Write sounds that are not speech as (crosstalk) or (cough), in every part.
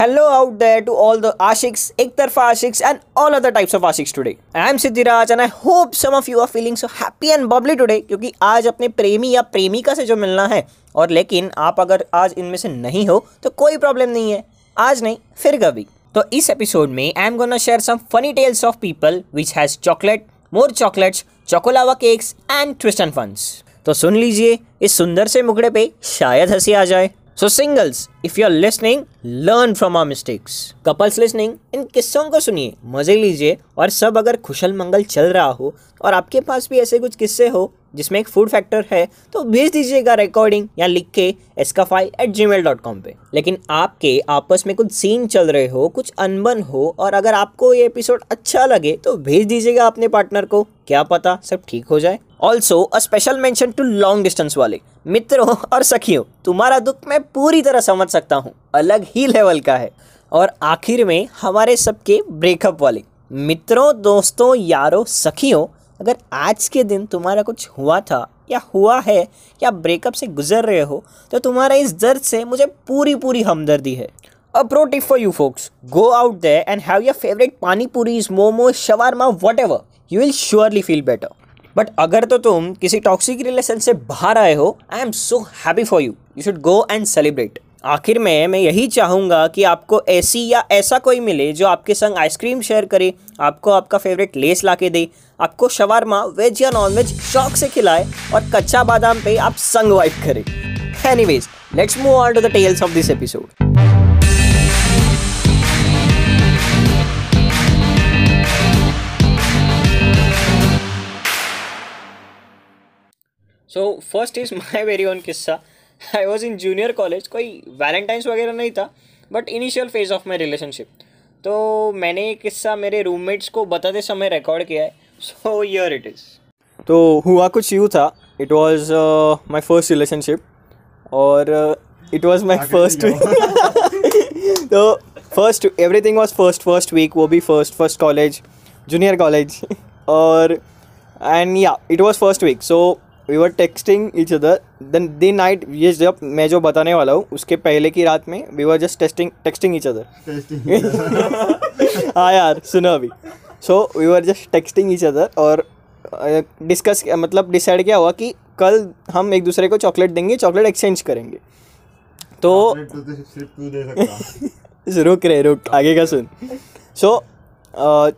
Hello out there to all the Ashiks, Ektarfa Ashiks, and all other types of Ashiks today. I am Siddhiraj and I hope some of you are feeling so happy and bubbly today क्योंकि आज अपने प्रेमी या प्रेमिका से जो मिलना है और लेकिन आप अगर आज इनमें से नहीं हो तो कोई प्रॉब्लम नहीं है। आज नहीं फिर कभी। तो इस एपिसोड में I am gonna share some funny tales of people which has chocolate more chocolates choco lava cakes and twist and funs तो सुन लीजिए इस सुंदर से मुखड़े पे शायद हँसी आ जाए। So singles if you are listening learn from our mistakes couples listening इन किस्सों को सुनिए, मज़े लीजिए, और सब अगर खुशल मंगल चल रहा हो, और आपके पास भी ऐसे कुछ किस्से हो जिसमें एक फ़ूड फैक्टर है तो भेज दीजिएगा रिकॉर्डिंग या लिख के aska file at Gmail dot com पर लेकिन आपके आपस में कुछ सीन चल रहे हो, कुछ अनबन हो, और अगर आपको ये एपिसोड अच्छा लगे तो भेज दीजिएगा अपने पार्टनर को। क्या पता सब ठीक हो जाए। Also a special mention to long distance वाले। मित्रों और सखियों, तुम्हारा दुख मैं पूरी तरह समझ सकता हूँ। अलग ही लेवल का है। और आखिर में हमारे सबके ब्रेकअप वाले। मित्रों, दोस्तों, यारों, सखियों अगर आज के दिन तुम्हारा कुछ हुआ था, या हुआ है, या ब्रेकअप से गुजर रहे हो तो तुम्हारा इस दर्द से मुझे पूरी पूरी हमदर्दी है। A pro tip for you folks go out there and have your favourite pani puris momo shawarma whatever you will surely feel better but अगर तो तुम किसी टॉक्सिक रिलेशन से बाहर आए हो I am so happy for you you should go and celebrate आखिर में मैं यही चाहूँगा कि आपको ऐसी या ऐसा कोई मिले जो आपके संग आइसक्रीम शेयर करे, आपको आपका फेवरेट लेस ला के दे, आपको शवारमा वेज या नॉन वेज शौक से खिलाए और कच्चा बादाम पे आप संग वाइप करें। Anyways let's move on to the tales of this episode so first is my very own किस्सा। I was in junior college कोई वैलेंटाइंस वगैरह नहीं था but initial phase of my relationship तो मैंने ये किस्सा मेरे रूममेट्स को बताते समय रिकॉर्ड किया है सो यर इट इज़ तो हुआ कुछ यूँ था it was my first relationship और इट वॉज़ माई फ़र्स्ट तो first everything was first first week वो भी first first college junior college और एंड या it was first week so we were texting each other then दिन night ये जब मैं जो बताने वाला हूँ उसके पहले की रात में we were just testing texting each other हाँ यार सुनो अभी। So we were just texting each other और डिस्कस uh, मतलब डिसाइड क्या हुआ कि कल हम एक दूसरे को चॉकलेट देंगे चॉकलेट एक्सचेंज करेंगे। तो, तो (laughs) रुक रहे रुक आगे का सुन। सो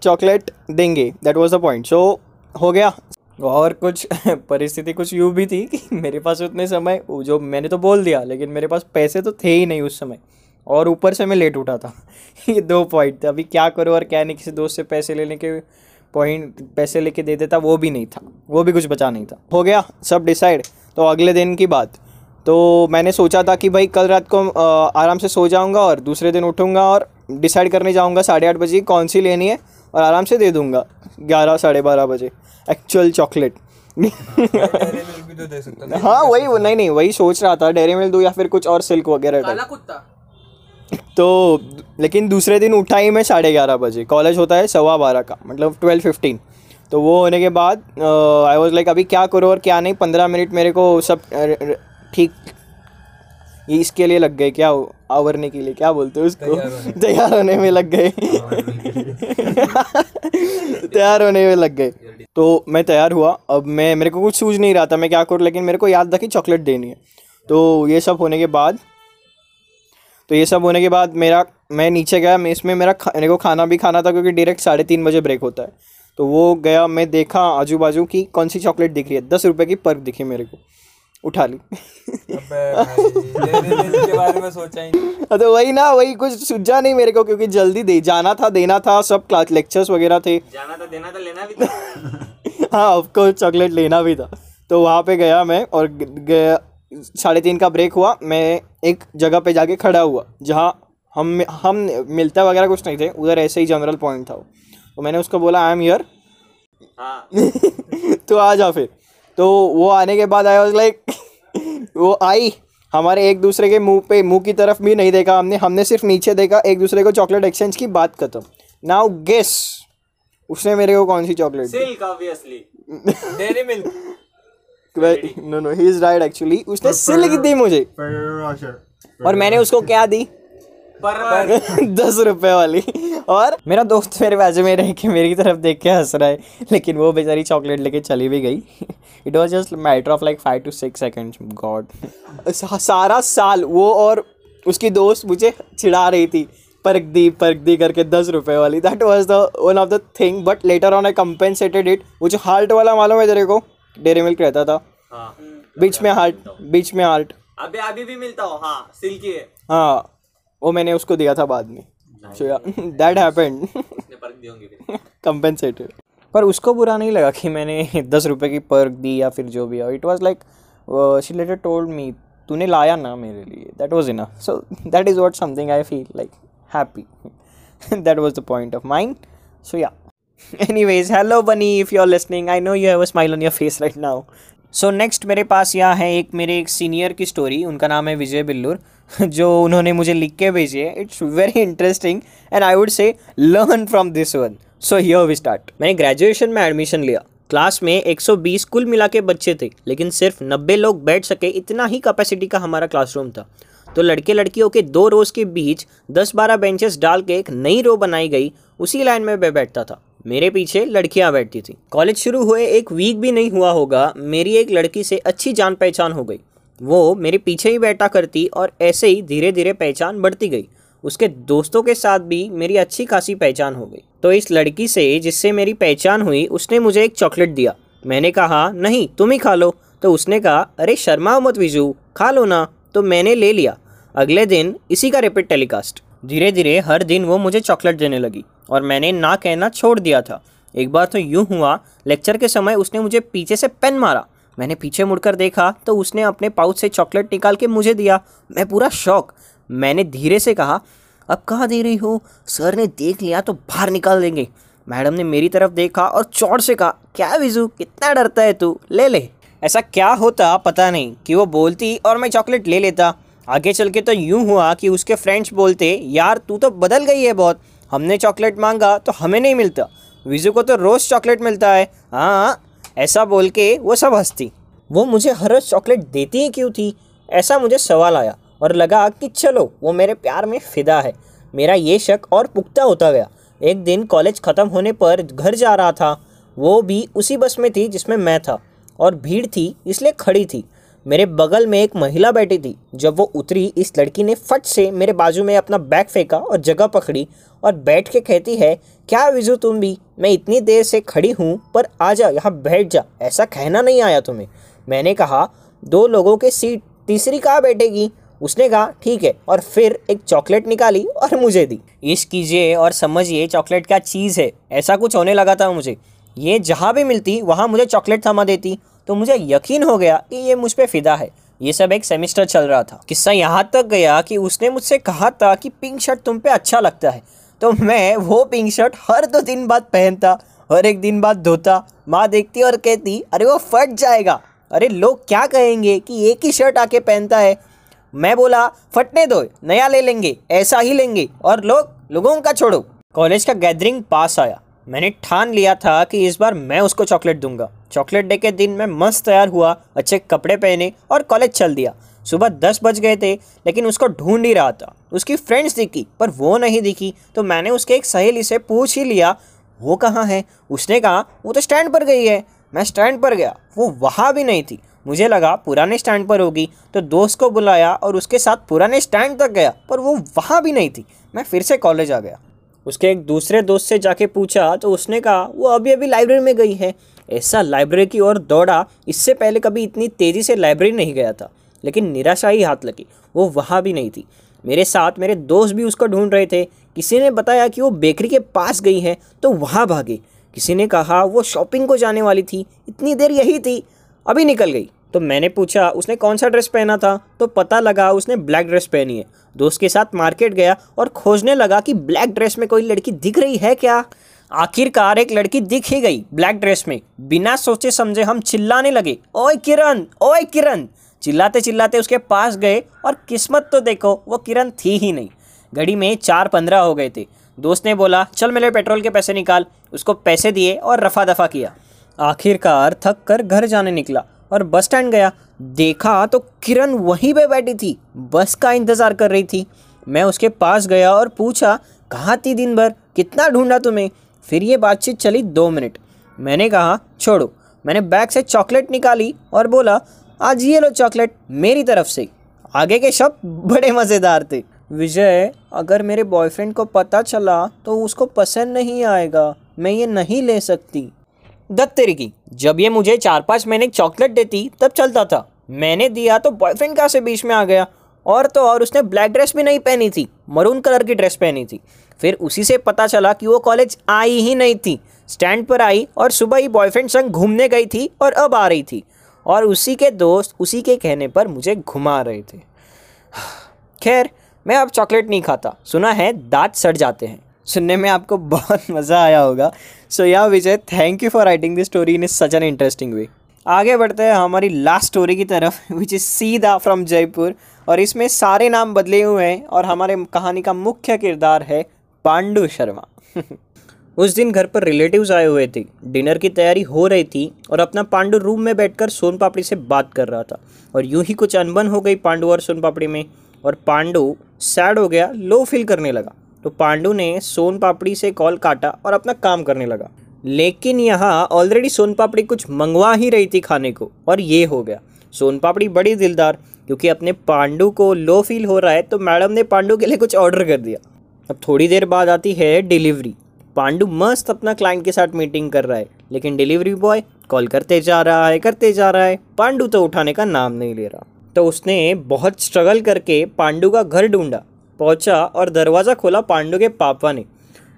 चॉकलेट uh, देंगे that was the point so हो गया। और कुछ (laughs) परिस्थिति कुछ यूँ भी थी कि मेरे पास उतने समय, जो मैंने तो बोल दिया, लेकिन मेरे पास पैसे तो थे ही नहीं उस समय। और ऊपर से मैं लेट उठा था। (laughs) ये दो पॉइंट थे। अभी क्या करो और क्या नहीं, किसी दोस्त से पैसे लेने के पॉइंट पैसे लेके दे देता, वो भी नहीं था। वो भी कुछ बचा नहीं था। हो गया, सब डिसाइड तो अगले दिन की बात। तो मैंने सोचा था कि भाई, कल रात को आराम से सो जाऊँगा और दूसरे दिन उठूँगा और डिसाइड करने जाऊँगा साढ़े आठ बजे कौन सी लेनी है। और आराम से दे दूँगा। ग्यारह साढ़े बारह बजे। एक्चुअल चॉकलेट तो हाँ वही वो नहीं नहीं वही सोच रहा था डेरी मिल्क दो या फिर कुछ और सिल्क वगैरह तो लेकिन दूसरे दिन उठा ही मैं साढ़े ग्यारह बजे। कॉलेज होता है सवा बारह का मतलब ट्वेल्व फिफ्टीन तो वो होने के बाद आई वॉज़ लाइक अभी क्या करो और क्या नहीं? पंद्रह मिनट मेरे को सब ठीक ये इसके लिए लग गए क्या आवरने के लिए क्या बोलते हैं उसको? तैयार होने में लग गए। तैयार होने में लग गए। तो मैं तैयार हुआ। अब मैं मेरे को कुछ सूझ नहीं रहा था मैं क्या करूँ लेकिन मेरे को याद था कि चॉकलेट देनी है। तो ये सब होने के बाद तो ये सब होने के बाद मेरा मैं नीचे गया मैं इसमें मेरा मेरे को खाना भी खाना था क्योंकि डायरेक्ट साढ़े तीन बजे ब्रेक होता है। तो वो गया मैं देखा आजू बाजू की कौन सी चॉकलेट दिख रही है। दस रुपये की पर्क दिखी मेरे को। उठा ली। के सोचा ही तो वही ना वही कुछ सूझा नहीं मेरे को क्योंकि जल्दी दे जाना था देना था सब क्लास लेक्चर्स वगैरह थे। जाना था देना था लेना भी था। (laughs) हाँ ऑफकोर्स चॉकलेट लेना भी था। तो वहाँ पे गया मैं और गया साढ़े तीन का ब्रेक हुआ। मैं एक जगह पे जाके खड़ा हुआ जहाँ हम हम मिलता वगैरह कुछ नहीं थे उधर ऐसे ही जनरल पॉइंट था वो। तो मैंने उसको बोला आई एम ईयर तो आ जा फिर। तो वो आने के बाद आई वॉज़ लाइक वो आई। हमारे एक दूसरे के मुँह पे मुँह की तरफ़ भी नहीं देखा हमने हमने सिर्फ़ नीचे देखा एक दूसरे को चॉकलेट एक्सचेंज की बात खत्म। नाउ गेस उसने मेरे को कौन सी chocolate Silk obviously Dairy Milk no no he is right actually उसने सिल्क दी मुझे। और मैंने उसको क्या दी? पर दस रुपए वाली। और मेरा दोस्त मेरे बाजू में रह के मेरी तरफ़ देख के हंस रहा है लेकिन वो बेचारी चॉकलेट लेके चली भी गई। It was just matter of like five to six seconds God सारा साल वो और उसकी दोस्त मुझे चिढ़ा रही थी परक दी परक दी करके दस रुपए वाली। That was the one of the thing but later on I compensated it वो जो हार्ट वाला मालूम है तेरे को? डेरी मिल्क रहता था। हाँ। बीच में हार्ट बीच में हार्ट अभी अभी भी मिलता हो हाँ सिल्की है। हाँ। वो मैंने उसको दिया था बाद में। सो या दैट हैपेंड कंपेंसेटेड पर उसको बुरा नहीं लगा कि मैंने (laughs) दस रुपये की पर्क दी या फिर जो भी हो। It was like she later told me तूने लाया ना मेरे लिए. That was enough so that is what something I feel like happy that was the point of mind so या any anyways hello bunny if you're listening. I know you have a smile on your face right now. So so, next मेरे पास यहाँ है एक मेरे एक senior की story उनका नाम है विजय बिल्लूर (laughs) जो उन्होंने मुझे लिख के भेजी है। It's very interesting and I would say learn from this one so here we start मैंने ग्रेजुएशन में एडमिशन लिया। क्लास में 120 कुल मिला के बच्चे थे लेकिन सिर्फ़ 90 लोग बैठ सके इतना ही कैपेसिटी का हमारा क्लासरूम था। तो लड़के लड़कियों के दो रोज के बीच 10-12 बेंचेस डाल के एक नई रो बनाई गई उसी लाइन में मैं बैठता था। मेरे पीछे लड़कियाँ बैठती थी। कॉलेज शुरू हुए एक वीक भी नहीं हुआ होगा, मेरी एक लड़की से अच्छी जान पहचान हो गई। वो मेरे पीछे ही बैठा करती और ऐसे ही धीरे धीरे पहचान बढ़ती गई। उसके दोस्तों के साथ भी मेरी अच्छी खासी पहचान हो गई। तो इस लड़की से जिससे मेरी पहचान हुई, उसने मुझे एक चॉकलेट दिया। मैंने कहा, नहीं, तुम ही खा लो। तो उसने कहा, अरे, शर्मा मत विजू, खा लो ना। तो मैंने ले लिया। अगले दिन इसी का रिपीट टेलीकास्ट धीरे धीरे हर दिन वो मुझे चॉकलेट देने लगी और मैंने ना कहना छोड़ दिया था। एक बार तो यूँ हुआ, लेक्चर के समय उसने मुझे पीछे से पेन मारा। मैंने पीछे मुड़कर देखा तो उसने अपने पाउच से चॉकलेट निकाल के मुझे दिया। मैं पूरा शौक। मैंने धीरे से कहा, अब कहाँ दे रही हो? सर ने देख लिया तो बाहर निकाल देंगे। मैडम ने मेरी तरफ़ देखा और चौड़ से कहा, क्या विजू कितना डरता है तू? ले ले। ऐसा क्या होता पता नहीं कि वो बोलती और मैं चॉकलेट ले लेता। आगे चल के तो यूँ हुआ कि उसके फ्रेंड्स बोलते, यार, तू तो बदल गई है बहुत। हमने चॉकलेट मांगा तो हमें नहीं मिलता। विजू को तो रोज़ चॉकलेट मिलता है। हाँ ऐसा बोल के वो सब हंसती। वो मुझे हर रोज़ चॉकलेट देती ही क्यों थी? ऐसा मुझे सवाल आया और लगा कि चलो, वो मेरे प्यार में फ़िदा है। मेरा ये शक और पुख्ता होता गया। एक दिन कॉलेज ख़त्म होने पर घर जा रहा था। वो भी उसी बस में थी जिसमें मैं था और भीड़ थी, इसलिए खड़ी थी। मेरे बगल में एक महिला बैठी थी, जब वो उतरी, इस लड़की ने फट से मेरे बाजू में अपना बैग फेंका और जगह पकड़ी और बैठ के कहती है, क्या विजू तुम भी? मैं इतनी देर से खड़ी हूँ, पर आ जा, यहाँ बैठ जा, ऐसा कहना नहीं आया तुम्हें। मैंने कहा, दो लोगों के सीट तीसरी कहाँ बैठेगी? उसने कहा, ठीक है। और फिर एक चॉकलेट निकाली और मुझे दी। इश्क कीजिए और समझिए, चॉकलेट क्या चीज़ है? ऐसा कुछ होने लगा था मुझे। ये जहाँ भी मिलती, वहाँ मुझे चॉकलेट थमा देती। तो मुझे यकीन हो गया कि ये मुझ पर फिदा है। ये सब एक सेमिस्टर चल रहा था। किस्सा यहाँ तक गया कि उसने मुझसे कहा था कि पिंक शर्ट तुम पे अच्छा लगता है। तो मैं वो पिंक शर्ट हर दो दिन बाद पहनता, हर एक दिन बाद धोता। माँ देखती और कहती, अरे वो फट जाएगा। अरे लोग क्या कहेंगे कि एक ही शर्ट आके पहनता है? मैं बोला, फटने दो, नया ले लेंगे, ऐसा ही लेंगे। और लोग, लोगों का छोड़ो। कॉलेज का गैदरिंग पास आया। मैंने ठान लिया था कि इस बार मैं उसको चॉकलेट दूँगा। चॉकलेट डे के दिन मैं मस्त तैयार हुआ, अच्छे कपड़े पहने और कॉलेज चल दिया। सुबह दस बज गए थे, लेकिन उसको ढूंढ ही रहा था। उसकी फ्रेंड्स दिखी, पर वो नहीं दिखी। तो मैंने उसके एक सहेली से पूछ ही लिया, वो कहाँ है? उसने कहा, वो तो स्टैंड पर गई है। मैं स्टैंड पर गया, वो वहाँ भी नहीं थी। मुझे लगा, पुराने स्टैंड पर होगी। तो दोस्त को बुलाया और उसके साथ पुराने स्टैंड तक गया, पर वो वहाँ भी नहीं थी। मैं फिर से कॉलेज आ गया। उसके एक दूसरे दोस्त से जाके पूछा तो उसने कहा, वो अभी अभी लाइब्रेरी में गई है। ऐसा लाइब्रेरी की ओर दौड़ा, इससे पहले कभी इतनी तेज़ी से लाइब्रेरी नहीं गया था, लेकिन निराशा ही हाथ लगी, वो वहाँ भी नहीं थी। मेरे साथ मेरे दोस्त भी उसको ढूंढ रहे थे। किसी ने बताया कि वो बेकरी के पास गई है तो वहाँ भागे। किसी ने कहा, वो शॉपिंग को जाने वाली थी, इतनी देर यही थी, अभी निकल गई। तो मैंने पूछा, उसने कौन सा ड्रेस पहना था? तो पता लगा उसने ब्लैक ड्रेस पहनी है। दोस्त के साथ मार्केट गया और खोजने लगा कि ब्लैक ड्रेस में कोई लड़की दिख रही है क्या? आखिरकार एक लड़की दिख ही गई ब्लैक ड्रेस में। बिना सोचे समझे हम चिल्लाने लगे, ओए किरण ओए किरण! चिल्लाते चिल्लाते उसके पास गए और किस्मत तो देखो, वो किरण थी ही नहीं। घड़ी में चार पंद्रह हो गए थे। दोस्त ने बोला, चल मेरे पेट्रोल के पैसे निकाल। उसको पैसे दिए और रफा दफ़ा किया। आखिरकार थक कर घर जाने निकला। और बस स्टैंड गया। देखा तो किरण वहीं पे बैठी थी। बस का इंतज़ार कर रही थी। मैं उसके पास गया और पूछा, कहाँ थी दिन भर कितना ढूंढा तुम्हें? फिर ये बातचीत चली दो मिनट। मैंने कहा, छोड़ो। मैंने बैग से चॉकलेट निकाली और बोला, आज ये लो चॉकलेट मेरी तरफ़ से। आगे के शब्द बड़े मज़ेदार थे। विजय, अगर मेरे बॉयफ्रेंड को पता चला तो उसको पसंद नहीं आएगा। मैं ये नहीं ले सकती। दत्त तेरी की। जब ये मुझे चार पाँच महीने चॉकलेट देती, तब चलता था। मैंने दिया तो बॉयफ्रेंड कहाँ से बीच में आ गया? और तो और, उसने ब्लैक ड्रेस भी नहीं पहनी थी मरून कलर की ड्रेस पहनी थी। फिर उसी से पता चला कि वो कॉलेज आई ही नहीं थी। स्टैंड पर आई और सुबह ही बॉयफ्रेंड संग घूमने गई थी और अब आ रही थी। और उसी के दोस्त, उसी के कहने पर मुझे घुमा रहे थे। (sighs) खैर, मैं अब चॉकलेट नहीं खाता। सुना है, दांत सड़ जाते हैं। सुनने में आपको बहुत (laughs) मज़ा आया होगा। सो या Vijay thank you for writing this story in such an interesting way आगे बढ़ते हैं हमारी लास्ट स्टोरी की तरफ़ विच इज़ सीधा फ्रॉम जयपुर और इसमें सारे नाम बदले हुए हैं, और हमारे कहानी का मुख्य किरदार है पांडु शर्मा। (laughs) उस दिन घर पर रिलेटिव्स आए हुए थे। डिनर की तैयारी हो रही थी, और अपना पांडु रूम में बैठकर सोन पापड़ी से बात कर रहा था। और यूँ ही कुछ अनबन हो गई पांडु और सोन पापड़ी में, और पांडु सैड हो गया लो फील करने लगा। तो पांडु ने सोन पापड़ी से कॉल काटा और अपना काम करने लगा। लेकिन यहाँ ऑलरेडी सोन पापड़ी कुछ मंगवा ही रही थी खाने को और ये हो गया। सोन पापड़ी बड़ी दिलदार, क्योंकि अपने पांडु को लो फील हो रहा है तो मैडम ने पांडु के लिए कुछ ऑर्डर कर दिया। अब थोड़ी देर बाद आती है डिलीवरी पांडु मस्त अपना क्लाइंट के साथ मीटिंग कर रहा है, लेकिन डिलीवरी बॉय कॉल करते जा रहा है, करते जा रहा है। पांडु तो उठाने का नाम नहीं ले रहा। तो उसने बहुत स्ट्रगल करके पांडु का घर ढूंढा। पहुँचा और दरवाज़ा खोला पांडु के पापा ने।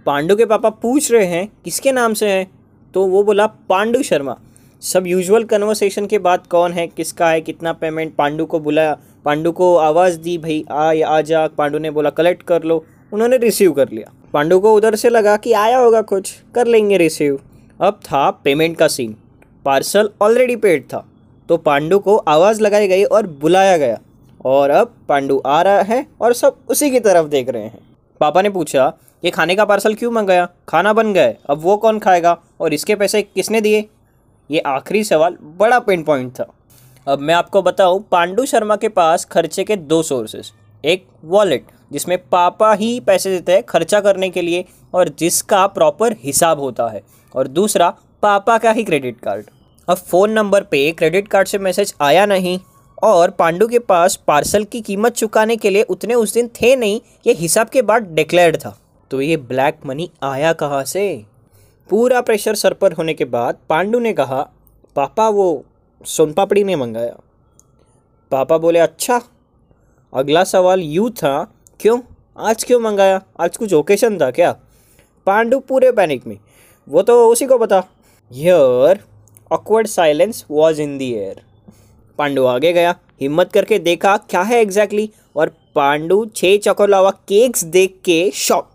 पांडु के पापा पूछ रहे हैं, किसके नाम से हैं? तो वो बोला, पांडु शर्मा। सब यूजुअल कन्वर्सेशन के बाद कौन है, किसका है, कितना पेमेंट पांडु को बुलाया पांडु को आवाज़ दी, भाई आ या आ जा। पांडु ने बोला कलेक्ट कर लो। उन्होंने रिसीव कर लिया। पांडु को उधर से लगा कि आया होगा कुछ, कर लेंगे रिसीव अब था पेमेंट का सीन पार्सल ऑलरेडी पेड था। तो पांडु को आवाज़ लगाई गई और बुलाया गया। और अब पांडू आ रहा है और सब उसी की तरफ़ देख रहे हैं। पापा ने पूछा, ये खाने का पार्सल क्यों मंगाया? खाना बन गया अब वो कौन खाएगा? और इसके पैसे किसने दिए? ये आखिरी सवाल बड़ा पेन पॉइंट था। अब मैं आपको बताऊँ, पांडू शर्मा के पास खर्चे के दो सोर्सेस एक वॉलेट जिसमें पापा ही पैसे देते हैं खर्चा करने के लिए और जिसका प्रॉपर हिसाब होता है, और दूसरा, पापा का ही क्रेडिट कार्ड अब फ़ोन नंबर पे क्रेडिट कार्ड से मैसेज आया नहीं। और पांडु के पास पार्सल की कीमत चुकाने के लिए उतने उस दिन थे नहीं, ये हिसाब के बाद डिक्लेयर्ड था। तो ये ब्लैक मनी आया कहाँ से? पूरा प्रेशर सर पर होने के बाद पांडु ने कहा, पापा, वो सोन पापड़ी ने मंगाया। पापा बोले अच्छा अगला सवाल यूँ था, क्यों? आज क्यों मंगाया? आज कुछ ओकेशन था क्या? पांडु पूरे पैनिक में, वो तो उसी को बता। Yeah awkward silence was in the air Pandu आगे गया, हिम्मत करके देखा क्या है एग्जैक्टली और पांडु छः चकोलावा केक्स देख के शॉक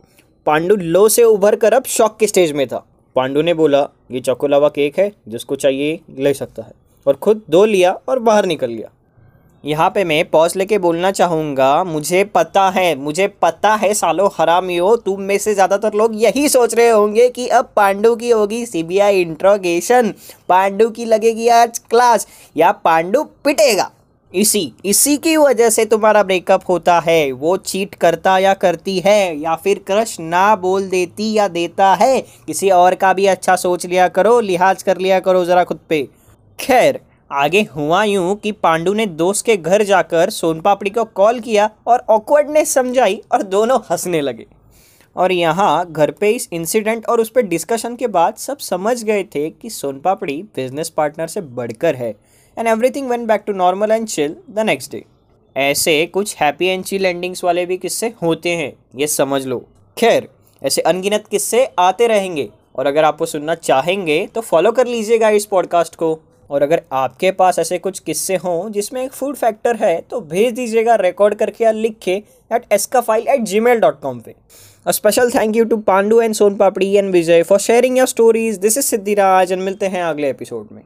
पांडु लो से उभर कर अब शॉक के स्टेज में था। पांडु ने बोला, ये चकोलावा केक है, जिसको चाहिए, ले सकता है। और खुद दो लिया और बाहर निकल गया। यहाँ पे मैं पॉज लेके बोलना चाहूँगा, मुझे पता है, मुझे पता है सालो हरामियो, तुम में से ज़्यादातर लोग यही सोच रहे होंगे कि अब पांडू की होगी सीबीआई इंट्रोगेशन पांडू की लगेगी आज क्लास या पांडु पिटेगा। इसी इसी की वजह से तुम्हारा ब्रेकअप होता है, वो चीट करता या करती है, या फिर क्रश ना बोल देती या देता है, किसी और का भी अच्छा सोच लिया करो, लिहाज कर लिया करो ज़रा खुद पे। खैर आगे हुआ यूँ कि पांडु ने दोस्त के घर जाकर सोनपापड़ी को कॉल किया और ऑकवर्डनेस समझाई और दोनों हंसने लगे। और यहाँ घर पे इस इंसिडेंट और उस पर डिस्कशन के बाद सब समझ गए थे कि सोनपापड़ी बिज़नेस पार्टनर से बढ़कर है। And everything went back to normal and chill the next day ऐसे कुछ हैप्पी एंड चिल एंडिंग्स वाले भी किस्से होते हैं, ये समझ लो। खैर, ऐसे अनगिनत किस्से आते रहेंगे। और अगर आपको सुनना चाहेंगे तो फॉलो कर लीजिएगा इस पॉडकास्ट को। और अगर आपके पास ऐसे कुछ किस्से हों जिसमें एक फ़ूड फैक्टर है तो भेज दीजिएगा रिकॉर्ड करके या लिख के at aska file at Gmail dot com पर a special thank you to Pandu and Son Papdi and Vijay for sharing your stories this is Siddhiraj and मिलते हैं अगले एपिसोड में।